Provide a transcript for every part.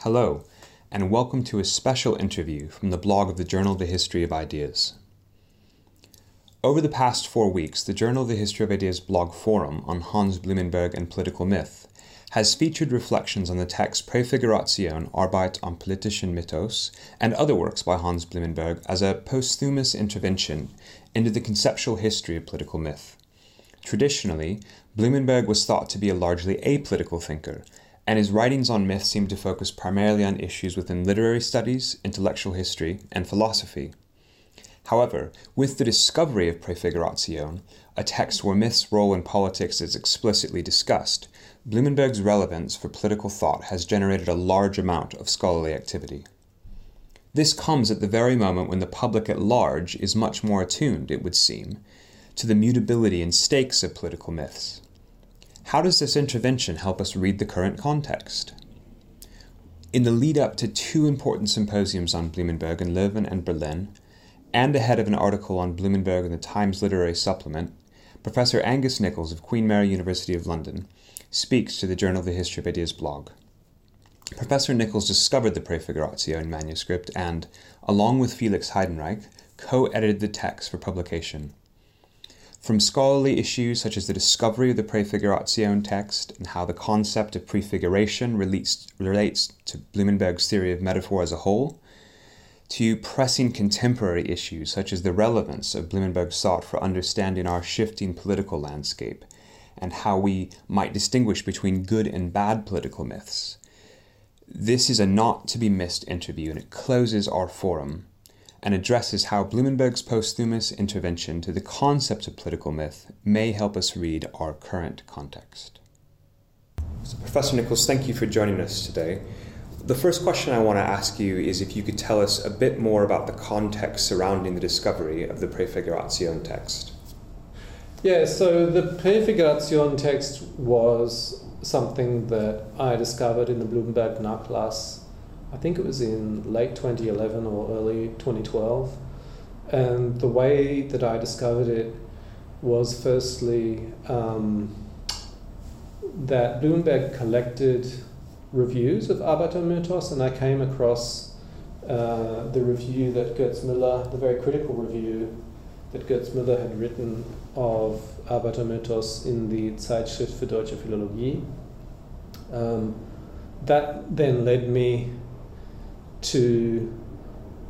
Hello, and welcome to a special interview from the blog of the Journal of the History of Ideas. Over the past four weeks, the Journal of the History of Ideas blog forum on Hans Blumenberg and political myth has featured reflections on the text Präfiguration, Arbeit am politischen Mythos, and other works by Hans Blumenberg as a posthumous intervention into the conceptual history of political myth. Traditionally, Blumenberg was thought to be a largely apolitical thinker, and his writings on myth seem to focus primarily on issues within literary studies, intellectual history, and philosophy. However, with the discovery of Präfiguration, a text where myth's role in politics is explicitly discussed, Blumenberg's relevance for political thought has generated a large amount of scholarly activity. This comes at the very moment when the public at large is much more attuned, it would seem, to the mutability and stakes of political myths. How does this intervention help us read the current context? In the lead up to two important symposiums on Blumenberg in Leuven and Berlin, and ahead of an article on Blumenberg in the Times Literary Supplement, Professor Angus Nicholls of Queen Mary University of London speaks to the Journal of the History of Ideas blog. Professor Nicholls discovered the Präfiguration manuscript and, along with Felix Heidenreich, co edited the text for publication. From scholarly issues such as the discovery of the Präfiguration text and how the concept of prefiguration relates, relates to Blumenberg's theory of metaphor as a whole, to pressing contemporary issues such as the relevance of Blumenberg's thought for understanding our shifting political landscape and how we might distinguish between good and bad political myths. This is a not to be missed interview and it closes our forum and addresses how Blumenberg's posthumous intervention to the concept of political myth may help us read our current context. So, Professor Nicholls, thank you for joining us today. The first question I want to ask you is if you could tell us a bit more about the context surrounding the discovery of the Präfiguration text. Yeah, so the Präfiguration text was something that I discovered in the Blumenberg Nachlass I think it was in late 2011 or early 2012. And the way that I discovered it was firstly um, that Blumenberg collected reviews of Arbeit am Mythos, and I came across uh, the review that Götz Müller, the very critical review that Götz Müller had written of Arbeit am Mythos in the Zeitschrift für Deutsche Philologie. Um, that then led me to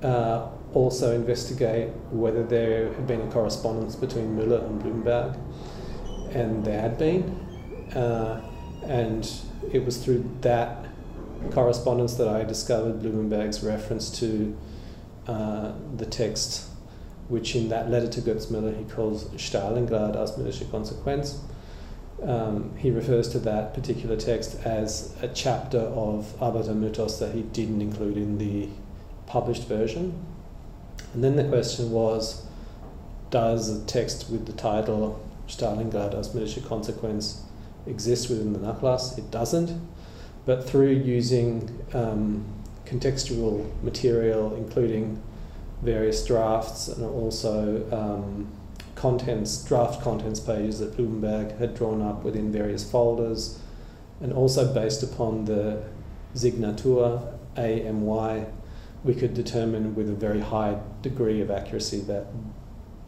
uh, also investigate whether there had been a correspondence between Müller and Blumenberg, and there had been. Uh, and it was through that correspondence that I discovered Blumenberg's reference to uh, the text, which in that letter to Götz Müller he calls Stalingrad als mythische Konsequenz. Um, he refers to that particular text as a chapter of Arbeit am Mythos that he didn't include in the published version. And then the question was does a text with the title Stalingrad as mythische consequence exist within the Nachlass? It doesn't. But through using um, contextual material, including various drafts and also um, contents, draft contents pages that Blumenberg had drawn up within various folders, and also based upon the Signatur AMY, we could determine with a very high degree of accuracy that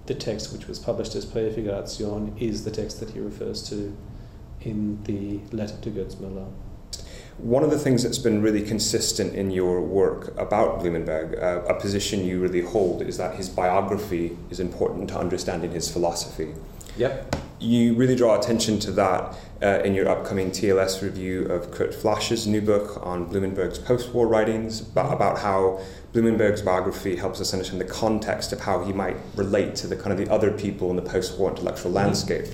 the text which was published as Präfiguration is the text that he refers to in the letter to Götz Müller. One of the things that's been really consistent in your work about Blumenberg, uh, a position you really hold, is that his biography is important to understanding his philosophy. Yep. You really draw attention to that uh, in your upcoming TLS review of Kurt Flasch's new book on Blumenberg's post war writings, about, about how Blumenberg's biography helps us understand the context of how he might relate to the kind of the other people in the post war intellectual mm-hmm. landscape.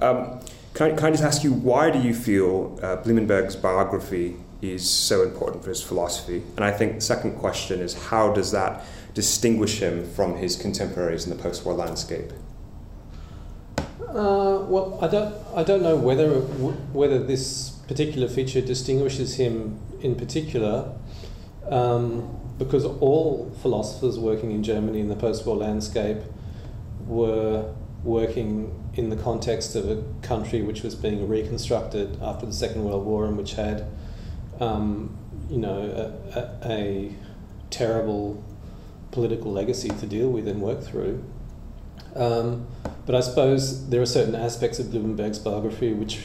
Um, can I, can I just ask you, why do you feel uh, Blumenberg's biography is so important for his philosophy? And I think the second question is, how does that distinguish him from his contemporaries in the post war landscape? Uh, well, I don't, I don't know whether, whether this particular feature distinguishes him in particular, um, because all philosophers working in Germany in the post war landscape were working in the context of a country which was being reconstructed after the Second World War and which had um, you know, a, a, a terrible political legacy to deal with and work through. Um, but I suppose there are certain aspects of Blumenberg's biography which,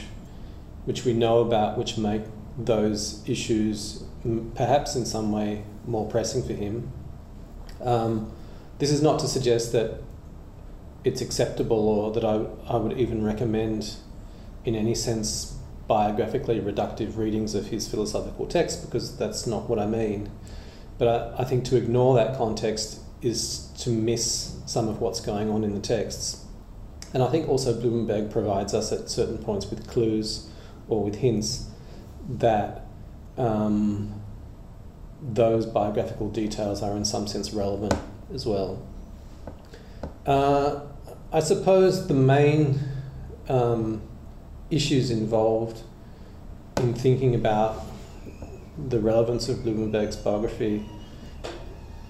which we know about, which make those issues perhaps in some way more pressing for him. Um, this is not to suggest that it's acceptable or that I, I would even recommend, in any sense, biographically reductive readings of his philosophical text, because that's not what I mean. But I, I think to ignore that context is to miss some of what's going on in the texts. And I think also Blumenberg provides us at certain points with clues or with hints that um, those biographical details are in some sense relevant as well. Uh, I suppose the main um, issues involved in thinking about the relevance of Blumenberg's biography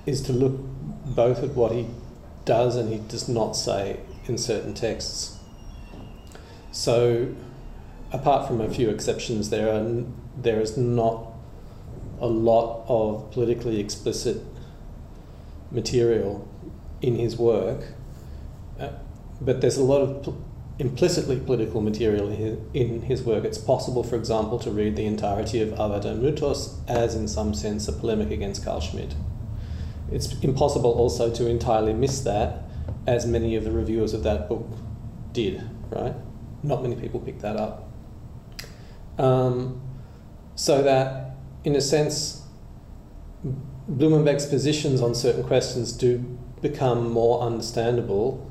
is to look both at what he does and he does not say in certain texts. So, apart from a few exceptions, there are there is not a lot of politically explicit material in his work, but there's a lot of pl- implicitly political material in his, in his, work. It's possible, for example, to read the entirety of Arbeit am Mythos as, in some sense, a polemic against Carl Schmitt. It's impossible also to entirely miss that, as many of the reviewers of that book did, right? Not many people picked that up. Um, so that, in a sense, Blumenberg's positions on certain questions do become more understandable,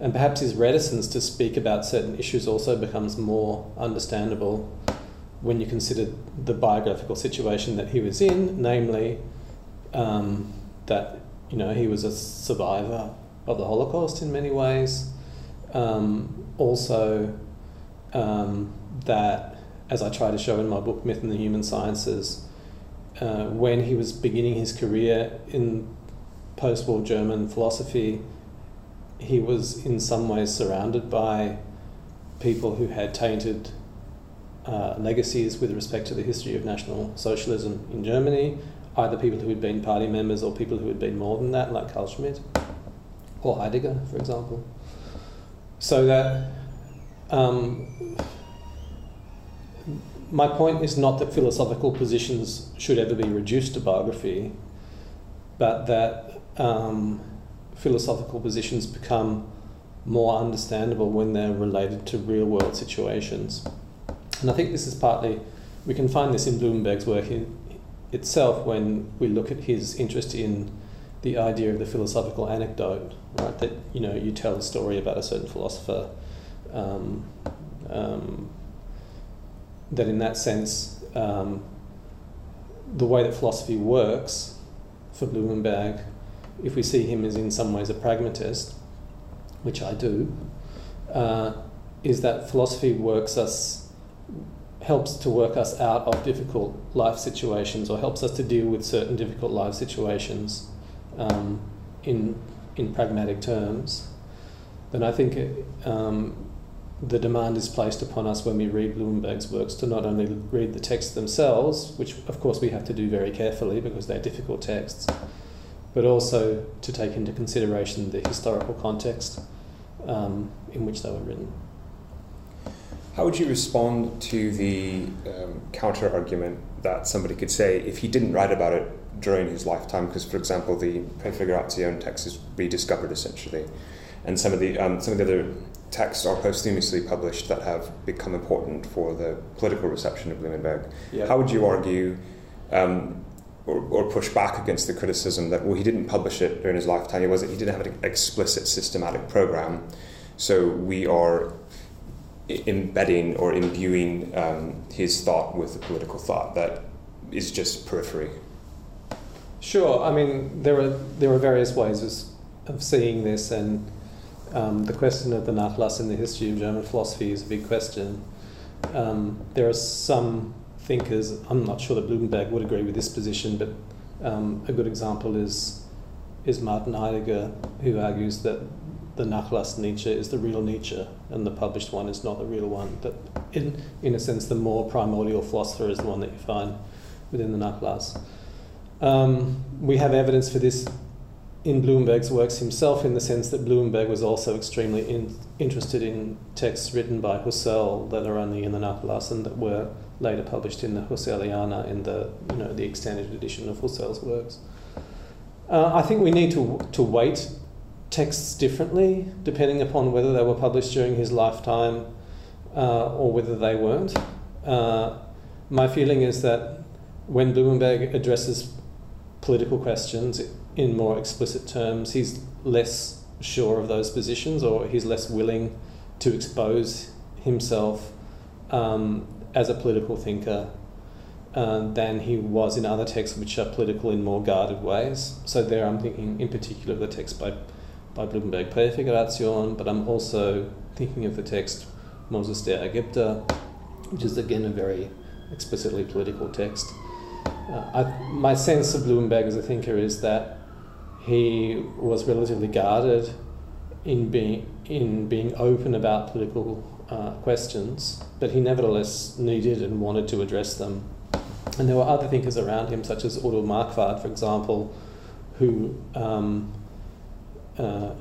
and perhaps his reticence to speak about certain issues also becomes more understandable when you consider the biographical situation that he was in, namely um, that you know he was a survivor of the Holocaust in many ways. Um, also, um, that as I try to show in my book Myth and the Human Sciences, uh, when he was beginning his career in post war German philosophy, he was in some ways surrounded by people who had tainted uh, legacies with respect to the history of National Socialism in Germany, either people who had been party members or people who had been more than that, like Carl Schmitt or Heidegger, for example. So that um, my point is not that philosophical positions should ever be reduced to biography, but that um, philosophical positions become more understandable when they're related to real world situations. And I think this is partly, we can find this in Blumenberg's work in, itself when we look at his interest in the idea of the philosophical anecdote, right? That you know you tell a story about a certain philosopher. Um, um, that in that sense, um, the way that philosophy works for Blumenberg, if we see him as in some ways a pragmatist, which I do, uh, is that philosophy works us, helps to work us out of difficult life situations or helps us to deal with certain difficult life situations um, in, in pragmatic terms, then I think it, um, the demand is placed upon us when we read Blumenberg's works to not only read the texts themselves, which of course we have to do very carefully because they're difficult texts, but also to take into consideration the historical context um, in which they were written. How would you respond to the um, counter argument that somebody could say if he didn't write about it during his lifetime, because, for example, the Präfiguration text is rediscovered essentially, and some of the um, some of the other texts are posthumously published that have become important for the political reception of Blumenberg. Yeah. How would you argue? Um, or, or, push back against the criticism that well he didn't publish it during his lifetime he wasn't he didn't have an explicit systematic program so we are embedding or imbuing um, his thought with political thought that is just periphery Sure. I mean, there are there are various ways of seeing this, and um, the question of the Nachlass in the history of German philosophy is a big question. Um, there are some thinkers. I'm not sure that Blumenberg would agree with this position, but um, a good example is is Martin Heidegger, who argues that the Nachlass Nietzsche is the real Nietzsche, and the published one is not the real one. That, in in a sense, the more primordial philosopher is the one that you find within the Nachlass. Um, we have evidence for this in Blumenberg's works himself, in the sense that Blumenberg was also extremely in, interested in texts written by Husserl that are only in the Nachlass and that were later published in the Husserliana in the you know the extended edition of Husserl's works. Uh, I think we need to to weight texts differently depending upon whether they were published during his lifetime uh, or whether they weren't. Uh, my feeling is that when Blumenberg addresses political questions in more explicit terms, he's less sure of those positions or he's less willing to expose himself um, as a political thinker uh, than he was in other texts which are political in more guarded ways. So there I'm thinking in particular of the text by, by Blumenberg Präfiguration, but I'm also thinking of the text Moses der Ägypter, which is again a very explicitly political text. Uh, I, my sense of Blumenberg as a thinker is that he was relatively guarded in being in being open about political uh, questions, but he nevertheless needed and wanted to address them. And there were other thinkers around him, such as Odo Marquard, for example, who um, uh,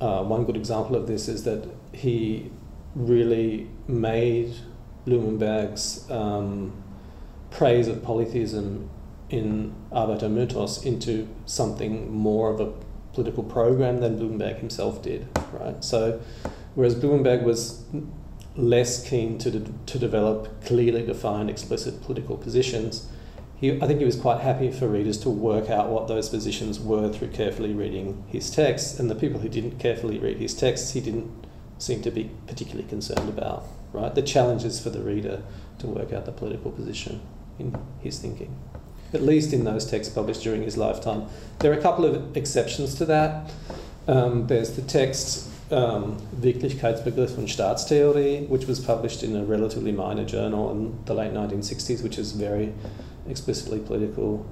uh, one good example of this is that he really made Blumenberg's um, praise of polytheism in Arbeit am Mythos into something more of a political program than Blumenberg himself did, right? So, whereas Blumenberg was less keen to, de- to develop clearly defined explicit political positions, he, I think he was quite happy for readers to work out what those positions were through carefully reading his texts, and the people who didn't carefully read his texts, he didn't seem to be particularly concerned about, right? The challenge is for the reader to work out the political position in his thinking, at least in those texts published during his lifetime. There are a couple of exceptions to that. Um, there's the text um, Wirklichkeitsbegriff und Staatstheorie, which was published in a relatively minor journal in the late 1960s, which is very explicitly political.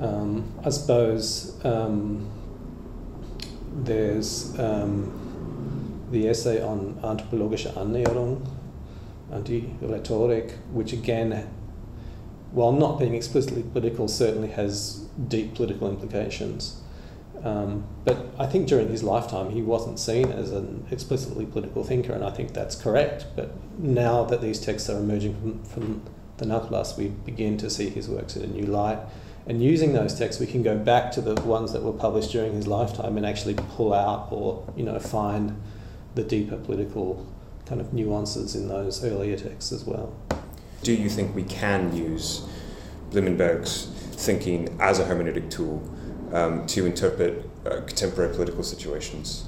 Um, I suppose um, there's um, the essay on anthropologische Annäherung, Anti-Rhetorik, which again while not being explicitly political, certainly has deep political implications. Um, but I think during his lifetime, he wasn't seen as an explicitly political thinker, and I think that's correct. But now that these texts are emerging from, from the Nachlass, we begin to see his works in a new light. And using those texts, we can go back to the ones that were published during his lifetime and actually pull out or you know find the deeper political kind of nuances in those earlier texts as well do you think we can use Blumenberg's thinking as a hermeneutic tool um, to interpret uh, contemporary political situations?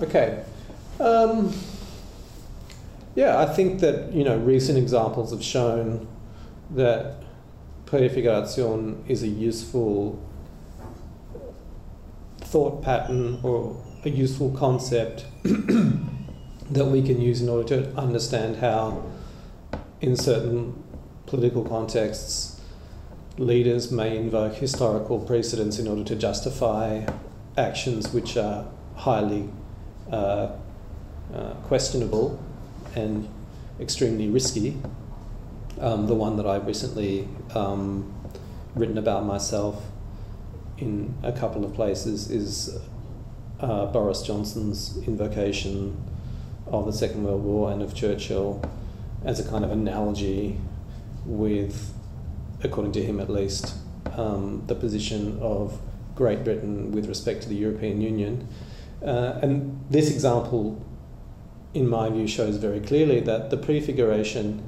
Okay. Um, yeah, I think that you know recent examples have shown that prefiguration is a useful thought pattern or a useful concept that we can use in order to understand how in certain political contexts, leaders may invoke historical precedents in order to justify actions which are highly uh, uh, questionable and extremely risky. Um, the one that I've recently um, written about myself in a couple of places is uh, Boris Johnson's invocation of the Second World War and of Churchill as a kind of analogy with, according to him at least, um, the position of Great Britain with respect to the European Union. Uh, and this example, in my view, shows very clearly that the prefiguration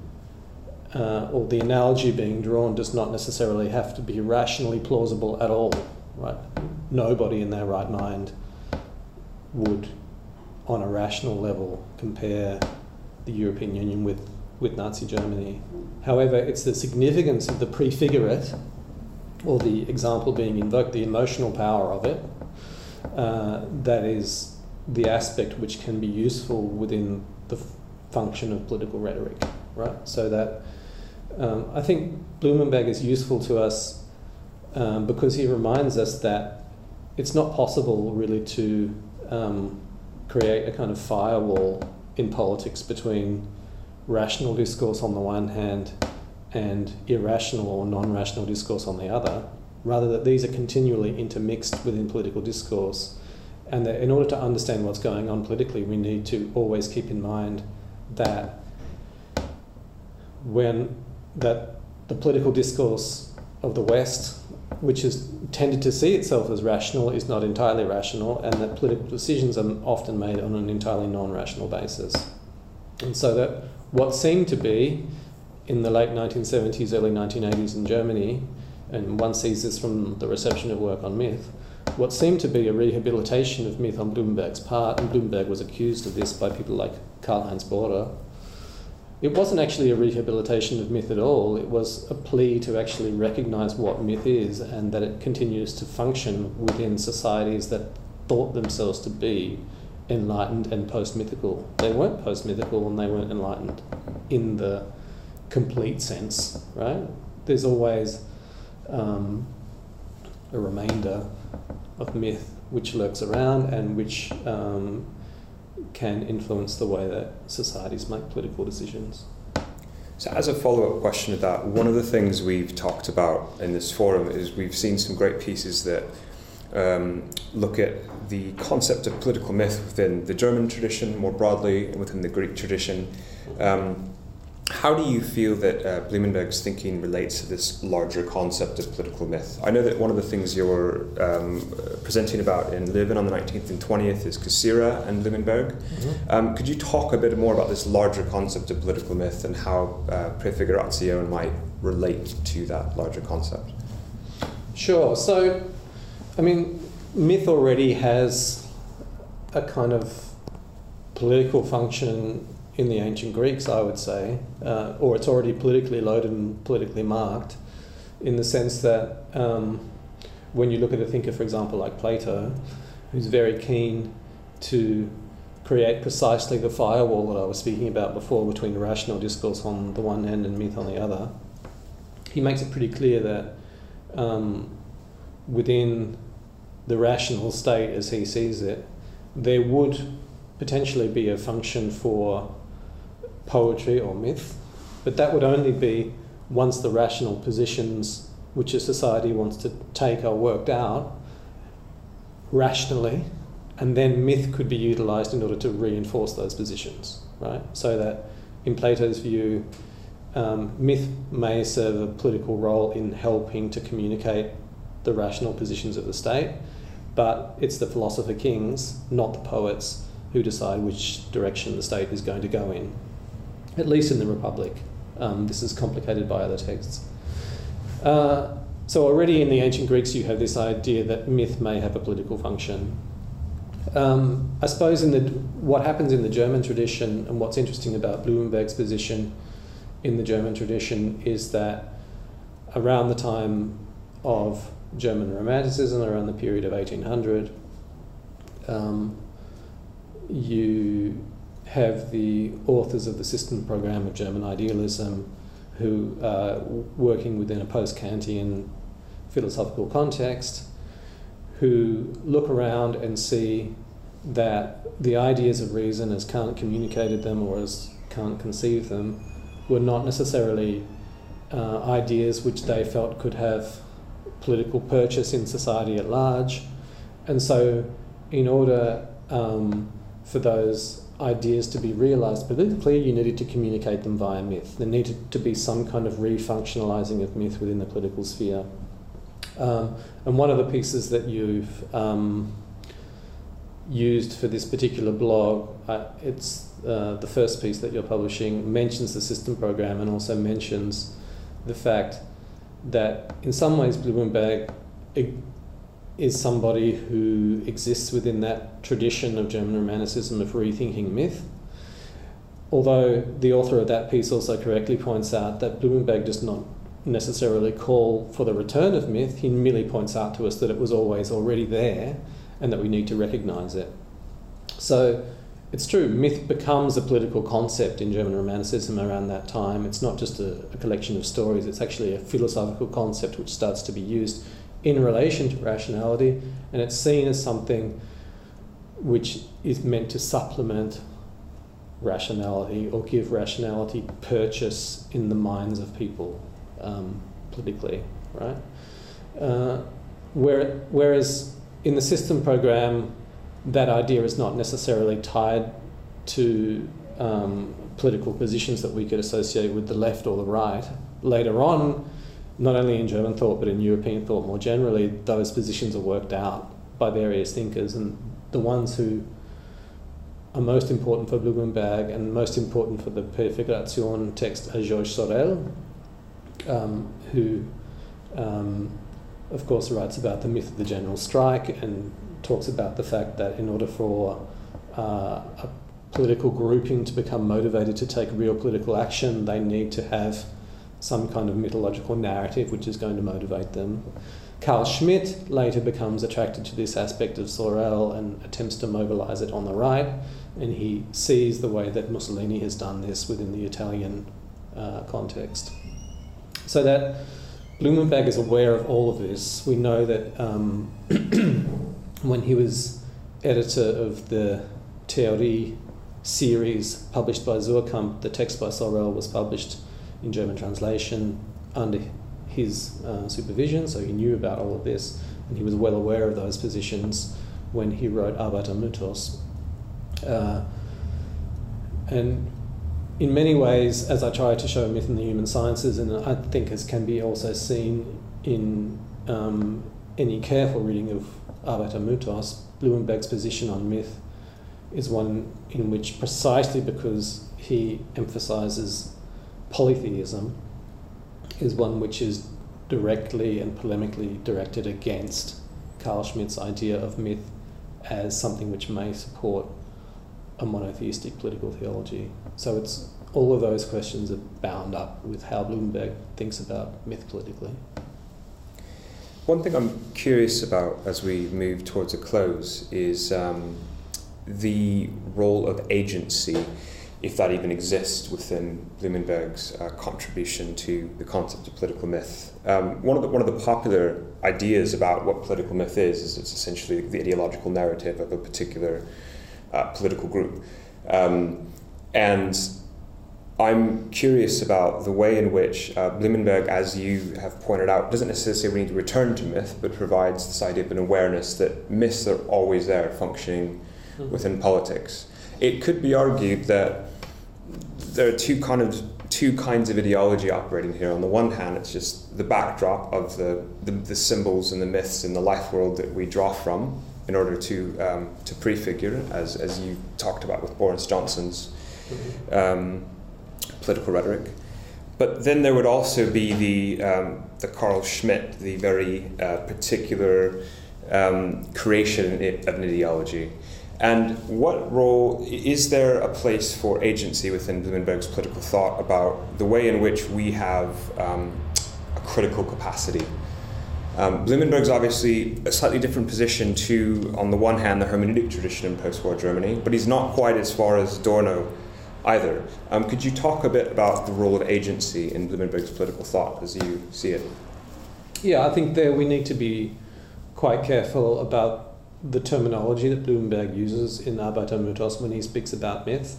uh, or the analogy being drawn does not necessarily have to be rationally plausible at all. Right? Nobody in their right mind would, on a rational level, compare the European Union with with Nazi Germany. However, it's the significance of the prefigurate, or the example being invoked, the emotional power of it, uh, that is the aspect which can be useful within the f- function of political rhetoric, right? So that um, I think Blumenberg is useful to us um, because he reminds us that it's not possible really to um, create a kind of firewall in politics between rational discourse on the one hand and irrational or non rational discourse on the other, rather that these are continually intermixed within political discourse. And that in order to understand what's going on politically, we need to always keep in mind that when that the political discourse of the West, which has tended to see itself as rational, is not entirely rational, and that political decisions are often made on an entirely non rational basis. And so that what seemed to be in the late 1970s, early 1980s in Germany, and one sees this from the reception of work on myth, what seemed to be a rehabilitation of myth on Blumenberg's part, and Blumenberg was accused of this by people like Karl Heinz Bohrer, it wasn't actually a rehabilitation of myth at all. It was a plea to actually recognize what myth is and that it continues to function within societies that thought themselves to be enlightened and post mythical. They weren't post mythical and they weren't enlightened in the complete sense, right? There's always um, a remainder of myth which lurks around and which um, can influence the way that societies make political decisions. So, as a follow up question to that, one of the things we've talked about in this forum is we've seen some great pieces that um, look at the concept of political myth within the German tradition more broadly, and within the Greek tradition. Um, how do you feel that uh, Blumenberg's thinking relates to this larger concept of political myth? I know that one of the things you're um, presenting about in Leuven on the 19th and 20th is Cassirer and Blumenberg. Mm-hmm. Um, could you talk a bit more about this larger concept of political myth and how uh, Präfiguration might relate to that larger concept? Sure. So, I mean, myth already has a kind of political function in the ancient Greeks, I would say, uh, or it's already politically loaded and politically marked, in the sense that um, when you look at a thinker, for example, like Plato, who's very keen to create precisely the firewall that I was speaking about before between rational discourse on the one hand and myth on the other, he makes it pretty clear that um, within the rational state as he sees it, there would potentially be a function for poetry or myth, but that would only be once the rational positions which a society wants to take are worked out rationally, and then myth could be utilized in order to reinforce those positions, right? So that in Plato's view, um, myth may serve a political role in helping to communicate the rational positions of the state, but it's the philosopher kings, not the poets, who decide which direction the state is going to go in at least in the Republic. Um, this is complicated by other texts. Uh, so already in the ancient Greeks, you have this idea that myth may have a political function. Um, I suppose in the what happens in the German tradition and what's interesting about Blumenberg's position in the German tradition is that around the time of German Romanticism, around the period of 1800, um, you have the authors of the system program of German idealism who are working within a post Kantian philosophical context, who look around and see that the ideas of reason, as Kant communicated them or as Kant conceived them, were not necessarily uh, ideas which they felt could have political purchase in society at large. And so, in order um, for those ideas to be realized politically, you needed to communicate them via myth. There needed to be some kind of refunctionalizing of myth within the political sphere. Um, and one of the pieces that you've um, used for this particular blog, uh, it's uh, the first piece that you're publishing, mentions the system program and also mentions the fact that in some ways Blumenberg is somebody who exists within that tradition of German Romanticism of rethinking myth. Although the author of that piece also correctly points out that Blumenberg does not necessarily call for the return of myth, he merely points out to us that it was always already there and that we need to recognize it. So it's true, myth becomes a political concept in German Romanticism around that time. It's not just a, a collection of stories, it's actually a philosophical concept which starts to be used in relation to rationality, and it's seen as something which is meant to supplement rationality or give rationality purchase in the minds of people um, politically, right? Uh, where, whereas in the system program, that idea is not necessarily tied to um, political positions that we could associate with the left or the right. Later on, not only in German thought but in European thought more generally, those positions are worked out by various thinkers, and the ones who are most important for Blumenberg and most important for the Präfiguration text are Georges Sorel, um, who, um, of course, writes about the myth of the general strike and talks about the fact that in order for uh, a political grouping to become motivated to take real political action, they need to have some kind of mythological narrative which is going to motivate them. Carl Schmitt later becomes attracted to this aspect of Sorel and attempts to mobilize it on the right, and he sees the way that Mussolini has done this within the Italian uh, context. So that Blumenberg is aware of all of this. We know that um, when he was editor of the Theorie series published by Suhrkamp, the text by Sorel was published in German translation under his uh, supervision, so he knew about all of this, and he was well aware of those positions when he wrote Arbeit am Mythos. Uh, and in many ways, as I try to show myth in the human sciences, and I think as can be also seen in um, any careful reading of Arbeit am Mythos, Blumenberg's position on myth is one in which, precisely because he emphasizes polytheism, is one which is directly and polemically directed against Carl Schmitt's idea of myth as something which may support a monotheistic political theology. So it's all of those questions are bound up with how Blumenberg thinks about myth politically. One thing I'm curious about as we move towards a close is um, the role of agency, if that even exists within Blumenberg's uh, contribution to the concept of political myth. Um, one, of the, one of the popular ideas about what political myth is is it's essentially the ideological narrative of a particular uh, political group. Um, and I'm curious about the way in which uh, Blumenberg, as you have pointed out, doesn't necessarily need to return to myth, but provides this idea of an awareness that myths are always there, functioning mm-hmm. within politics. It could be argued that there are two kind of two kinds of ideology operating here. On the one hand, it's just the backdrop of the, the, the symbols and the myths in the life world that we draw from, in order to um, to prefigure, as as you talked about with Boris Johnson's um, political rhetoric. But then there would also be the um, the Carl Schmitt, the very uh, particular um, creation of an ideology. And what role is there a place for agency within Blumenberg's political thought about the way in which we have um, a critical capacity um, Blumenberg's obviously a slightly different position to, on the one hand, the hermeneutic tradition in post war Germany, but he's not quite as far as Adorno either. Um, could you talk a bit about the role of agency in Blumenberg's political thought as you see it? Yeah, I think there we need to be quite careful about the terminology that Blumenberg uses in Arbeit am Mythos when he speaks about myth.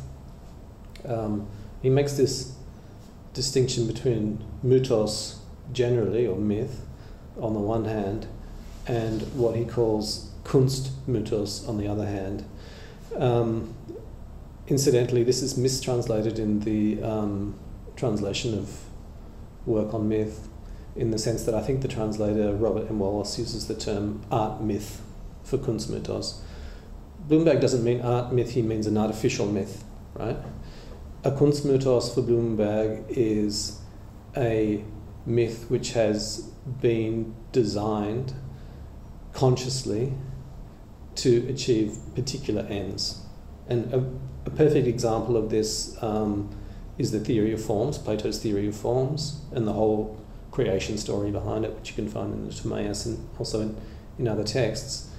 Um, he makes this distinction between mythos generally, or myth, on the one hand, and what he calls Kunstmythos on the other hand. Um, incidentally, this is mistranslated in the um, translation of work on myth, in the sense that I think the translator Robert M. Wallace uses the term art myth for Kunstmythos. Blumenberg doesn't mean art myth, he means an artificial myth, right? A Kunstmythos for Blumenberg is a myth which has been designed consciously to achieve particular ends. And a, perfect example of this um, is the theory of forms, Plato's theory of forms, and the whole creation story behind it, which you can find in the Timaeus and also in, in other texts.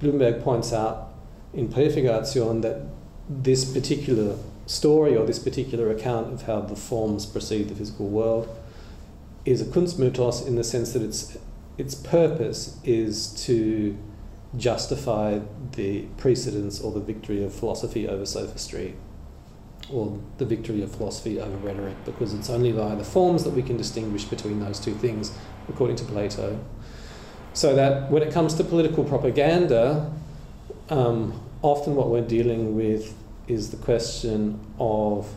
Blumenberg points out in Präfiguration that this particular story or this particular account of how the forms perceive the physical world is a Kunstmythos in the sense that its its purpose is to justify the precedence or the victory of philosophy over sophistry. or the victory of philosophy over rhetoric, because it's only via the forms that we can distinguish between those two things, according to Plato. So that when it comes to political propaganda, um, often what we're dealing with is the question of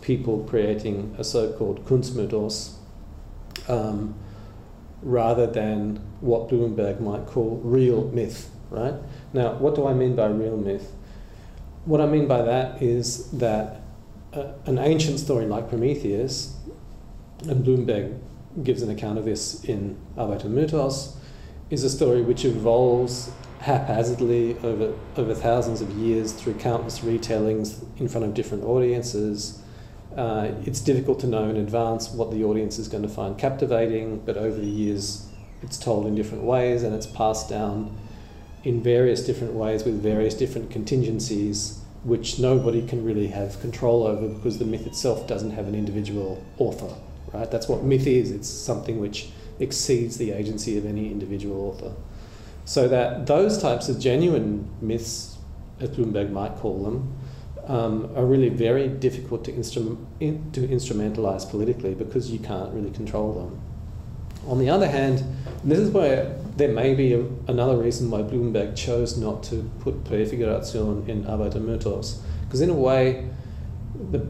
people creating a so-called Kunstmythos, um, rather than what Blumenberg might call real myth, right? Now, what do I mean by real myth? What I mean by that is that uh, an ancient story like Prometheus, and Blumenberg gives an account of this in Arbeit am Mythos, is a story which evolves haphazardly over, over thousands of years through countless retellings in front of different audiences. Uh, it's difficult to know in advance what the audience is going to find captivating, but over the years it's told in different ways and it's passed down in various different ways with various different contingencies which nobody can really have control over because the myth itself doesn't have an individual author, right? That's what myth is. It's something which exceeds the agency of any individual author. So that those types of genuine myths, as Blumenberg might call them, um, are really very difficult to, in, to instrumentalize politically because you can't really control them. On the other hand, this is where there may be a, another reason why Blumenberg chose not to put Präfiguration in Arbeit am Mythos, because in a way, the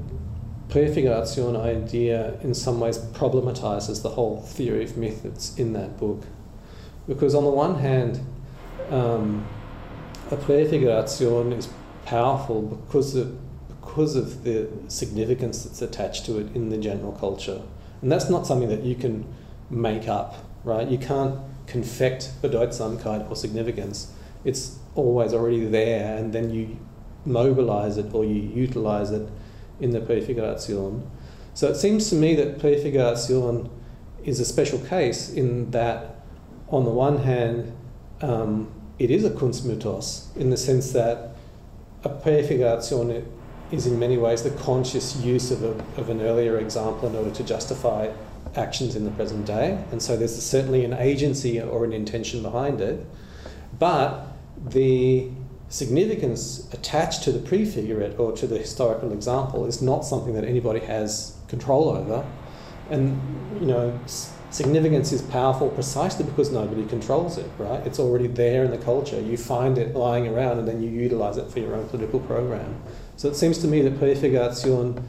Präfiguration idea in some ways problematizes the whole theory of myth that's in that book. Because on the one hand, um, a Präfiguration is powerful because of, because of the significance that's attached to it in the general culture. And that's not something that you can make up, right? You can't confect Bedeutsamkeit or significance. It's always already there, and then you mobilize it or you utilize it in the Präfiguration. So it seems to me that Präfiguration is a special case in that, on the one hand, um, it is a Kunstmythos in the sense that a Präfiguration is in many ways the conscious use of, a, of an earlier example in order to justify actions in the present day. And so there's certainly an agency or an intention behind it. But the significance attached to the prefigurate or to the historical example is not something that anybody has control over. And, you know, significance is powerful precisely because nobody controls it, right? It's already there in the culture. You find it lying around and then you utilize it for your own political program. So it seems to me that Präfiguration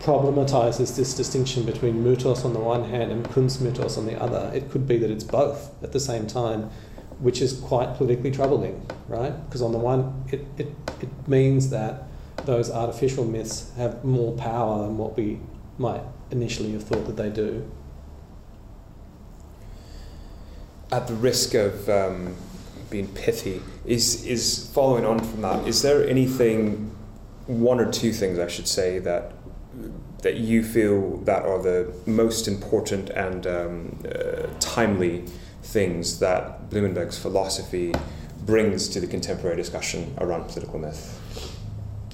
problematizes this distinction between mythos on the one hand and Kunstmythos on the other. It could be that it's both at the same time which is quite politically troubling, right? Because on the one, it, it, it means that those artificial myths have more power than what we might initially have thought that they do. At the risk of um, being pithy, is, is following on from that, is there anything, one or two things I should say, that that you feel that are the most important and um, uh, timely things that Blumenberg's philosophy brings to the contemporary discussion around political myth?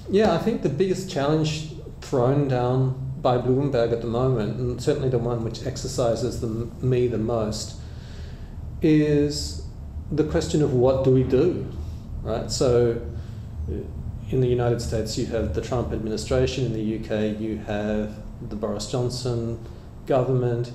Yeah, I think the biggest challenge thrown down by Blumenberg at the moment, and certainly the one which exercises the, me the most, is the question of what do we do, right? So, in the United States, you have the Trump administration. In the UK, you have the Boris Johnson government.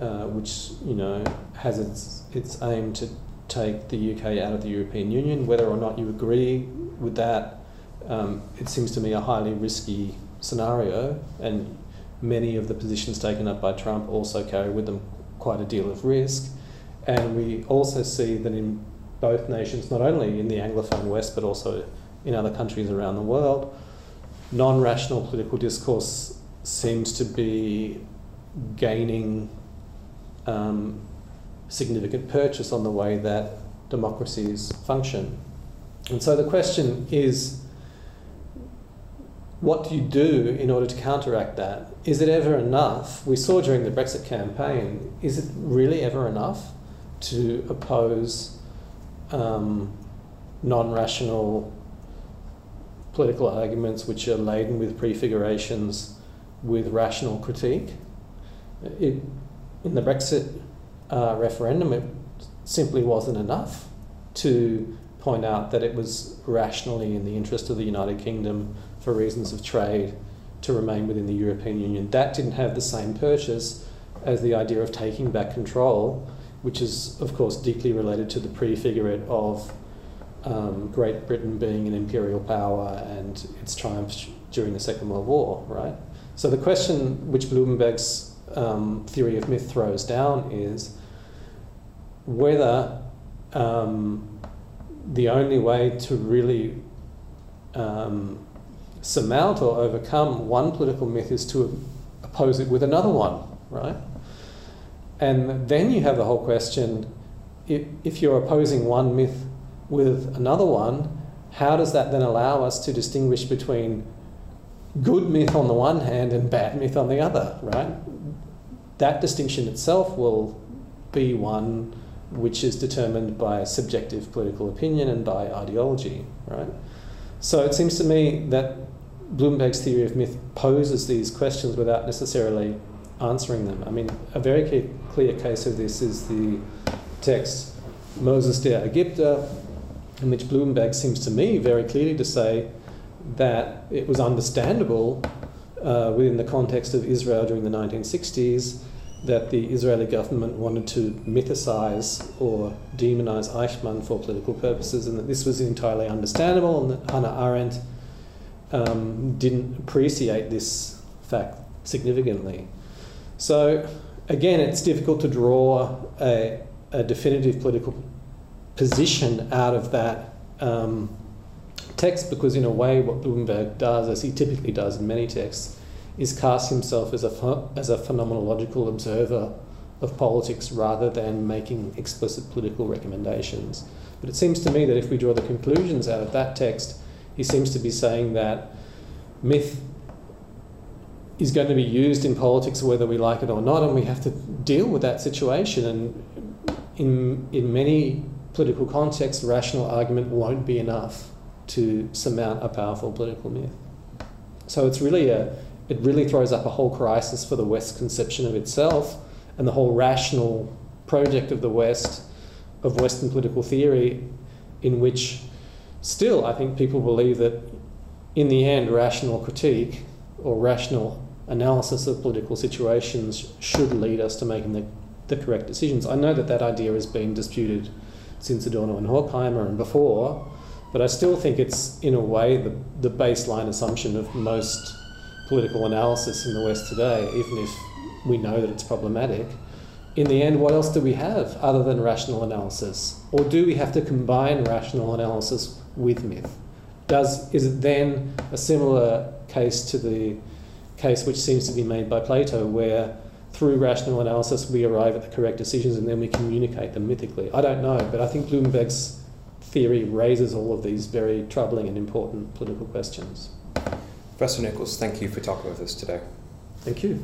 Uh, which you know has its its aim to take the UK out of the European Union. Whether or not you agree with that, um, it seems to me a highly risky scenario, and many of the positions taken up by Trump also carry with them quite a deal of risk. And we also see that in both nations, not only in the Anglophone West but also in other countries around the world, non rational political discourse seems to be gaining um, significant purchase on the way that democracies function. And so the question is what do you do in order to counteract that? Is it ever enough? We saw during the Brexit campaign, is it really ever enough to oppose um, non rational political arguments which are laden with prefigurations with rational critique? It, in the Brexit uh, referendum, it simply wasn't enough to point out that it was rationally in the interest of the United Kingdom for reasons of trade to remain within the European Union. That didn't have the same purchase as the idea of taking back control, which is, of course, deeply related to the prefigurate of um, Great Britain being an imperial power and its triumph during the Second World War, right? So the question which Blumenberg's um, theory of myth throws down is whether um, the only way to really um, surmount or overcome one political myth is to oppose it with another one, right? And then you have the whole question if, you're opposing one myth with another one, how does that then allow us to distinguish between good myth on the one hand and bad myth on the other, right? That distinction itself will be one which is determined by subjective political opinion and by ideology, right? So it seems to me that Blumenberg's theory of myth poses these questions without necessarily answering them. I mean, a very clear case of this is the text Moses der Ägypter, in which Blumenberg seems to me very clearly to say that it was understandable uh, within the context of Israel during the 1960s that the Israeli government wanted to mythicize or demonize Eichmann for political purposes, and that this was entirely understandable, and that Hannah Arendt um, didn't appreciate this fact significantly. So, again, it's difficult to draw a, a definitive political position out of that um, text because, in a way, what Blumenberg does, as he typically does in many texts, is cast himself as a, as a phenomenological observer of politics rather than making explicit political recommendations. But it seems to me that if we draw the conclusions out of that text, he seems to be saying that myth is going to be used in politics whether we like it or not, and we have to deal with that situation. And in, in many political contexts, rational argument won't be enough to surmount a powerful political myth. So it's really a, it really throws up a whole crisis for the West's conception of itself and the whole rational project of the West, of Western political theory, in which still I think people believe that in the end, rational critique or rational analysis of political situations should lead us to making the, the correct decisions. I know that that idea has been disputed since Adorno and Horkheimer and before, but I still think it's, in a way, the, the baseline assumption of most political analysis in the West today, even if we know that it's problematic. In the end, what else do we have other than rational analysis? Or do we have to combine rational analysis with myth? Does, is it then a similar case to the case which seems to be made by Plato, where through rational analysis we arrive at the correct decisions and then we communicate them mythically? I don't know, but I think Blumenberg's theory raises all of these very troubling and important political questions. Professor Nicholls, thank you for talking with us today. Thank you.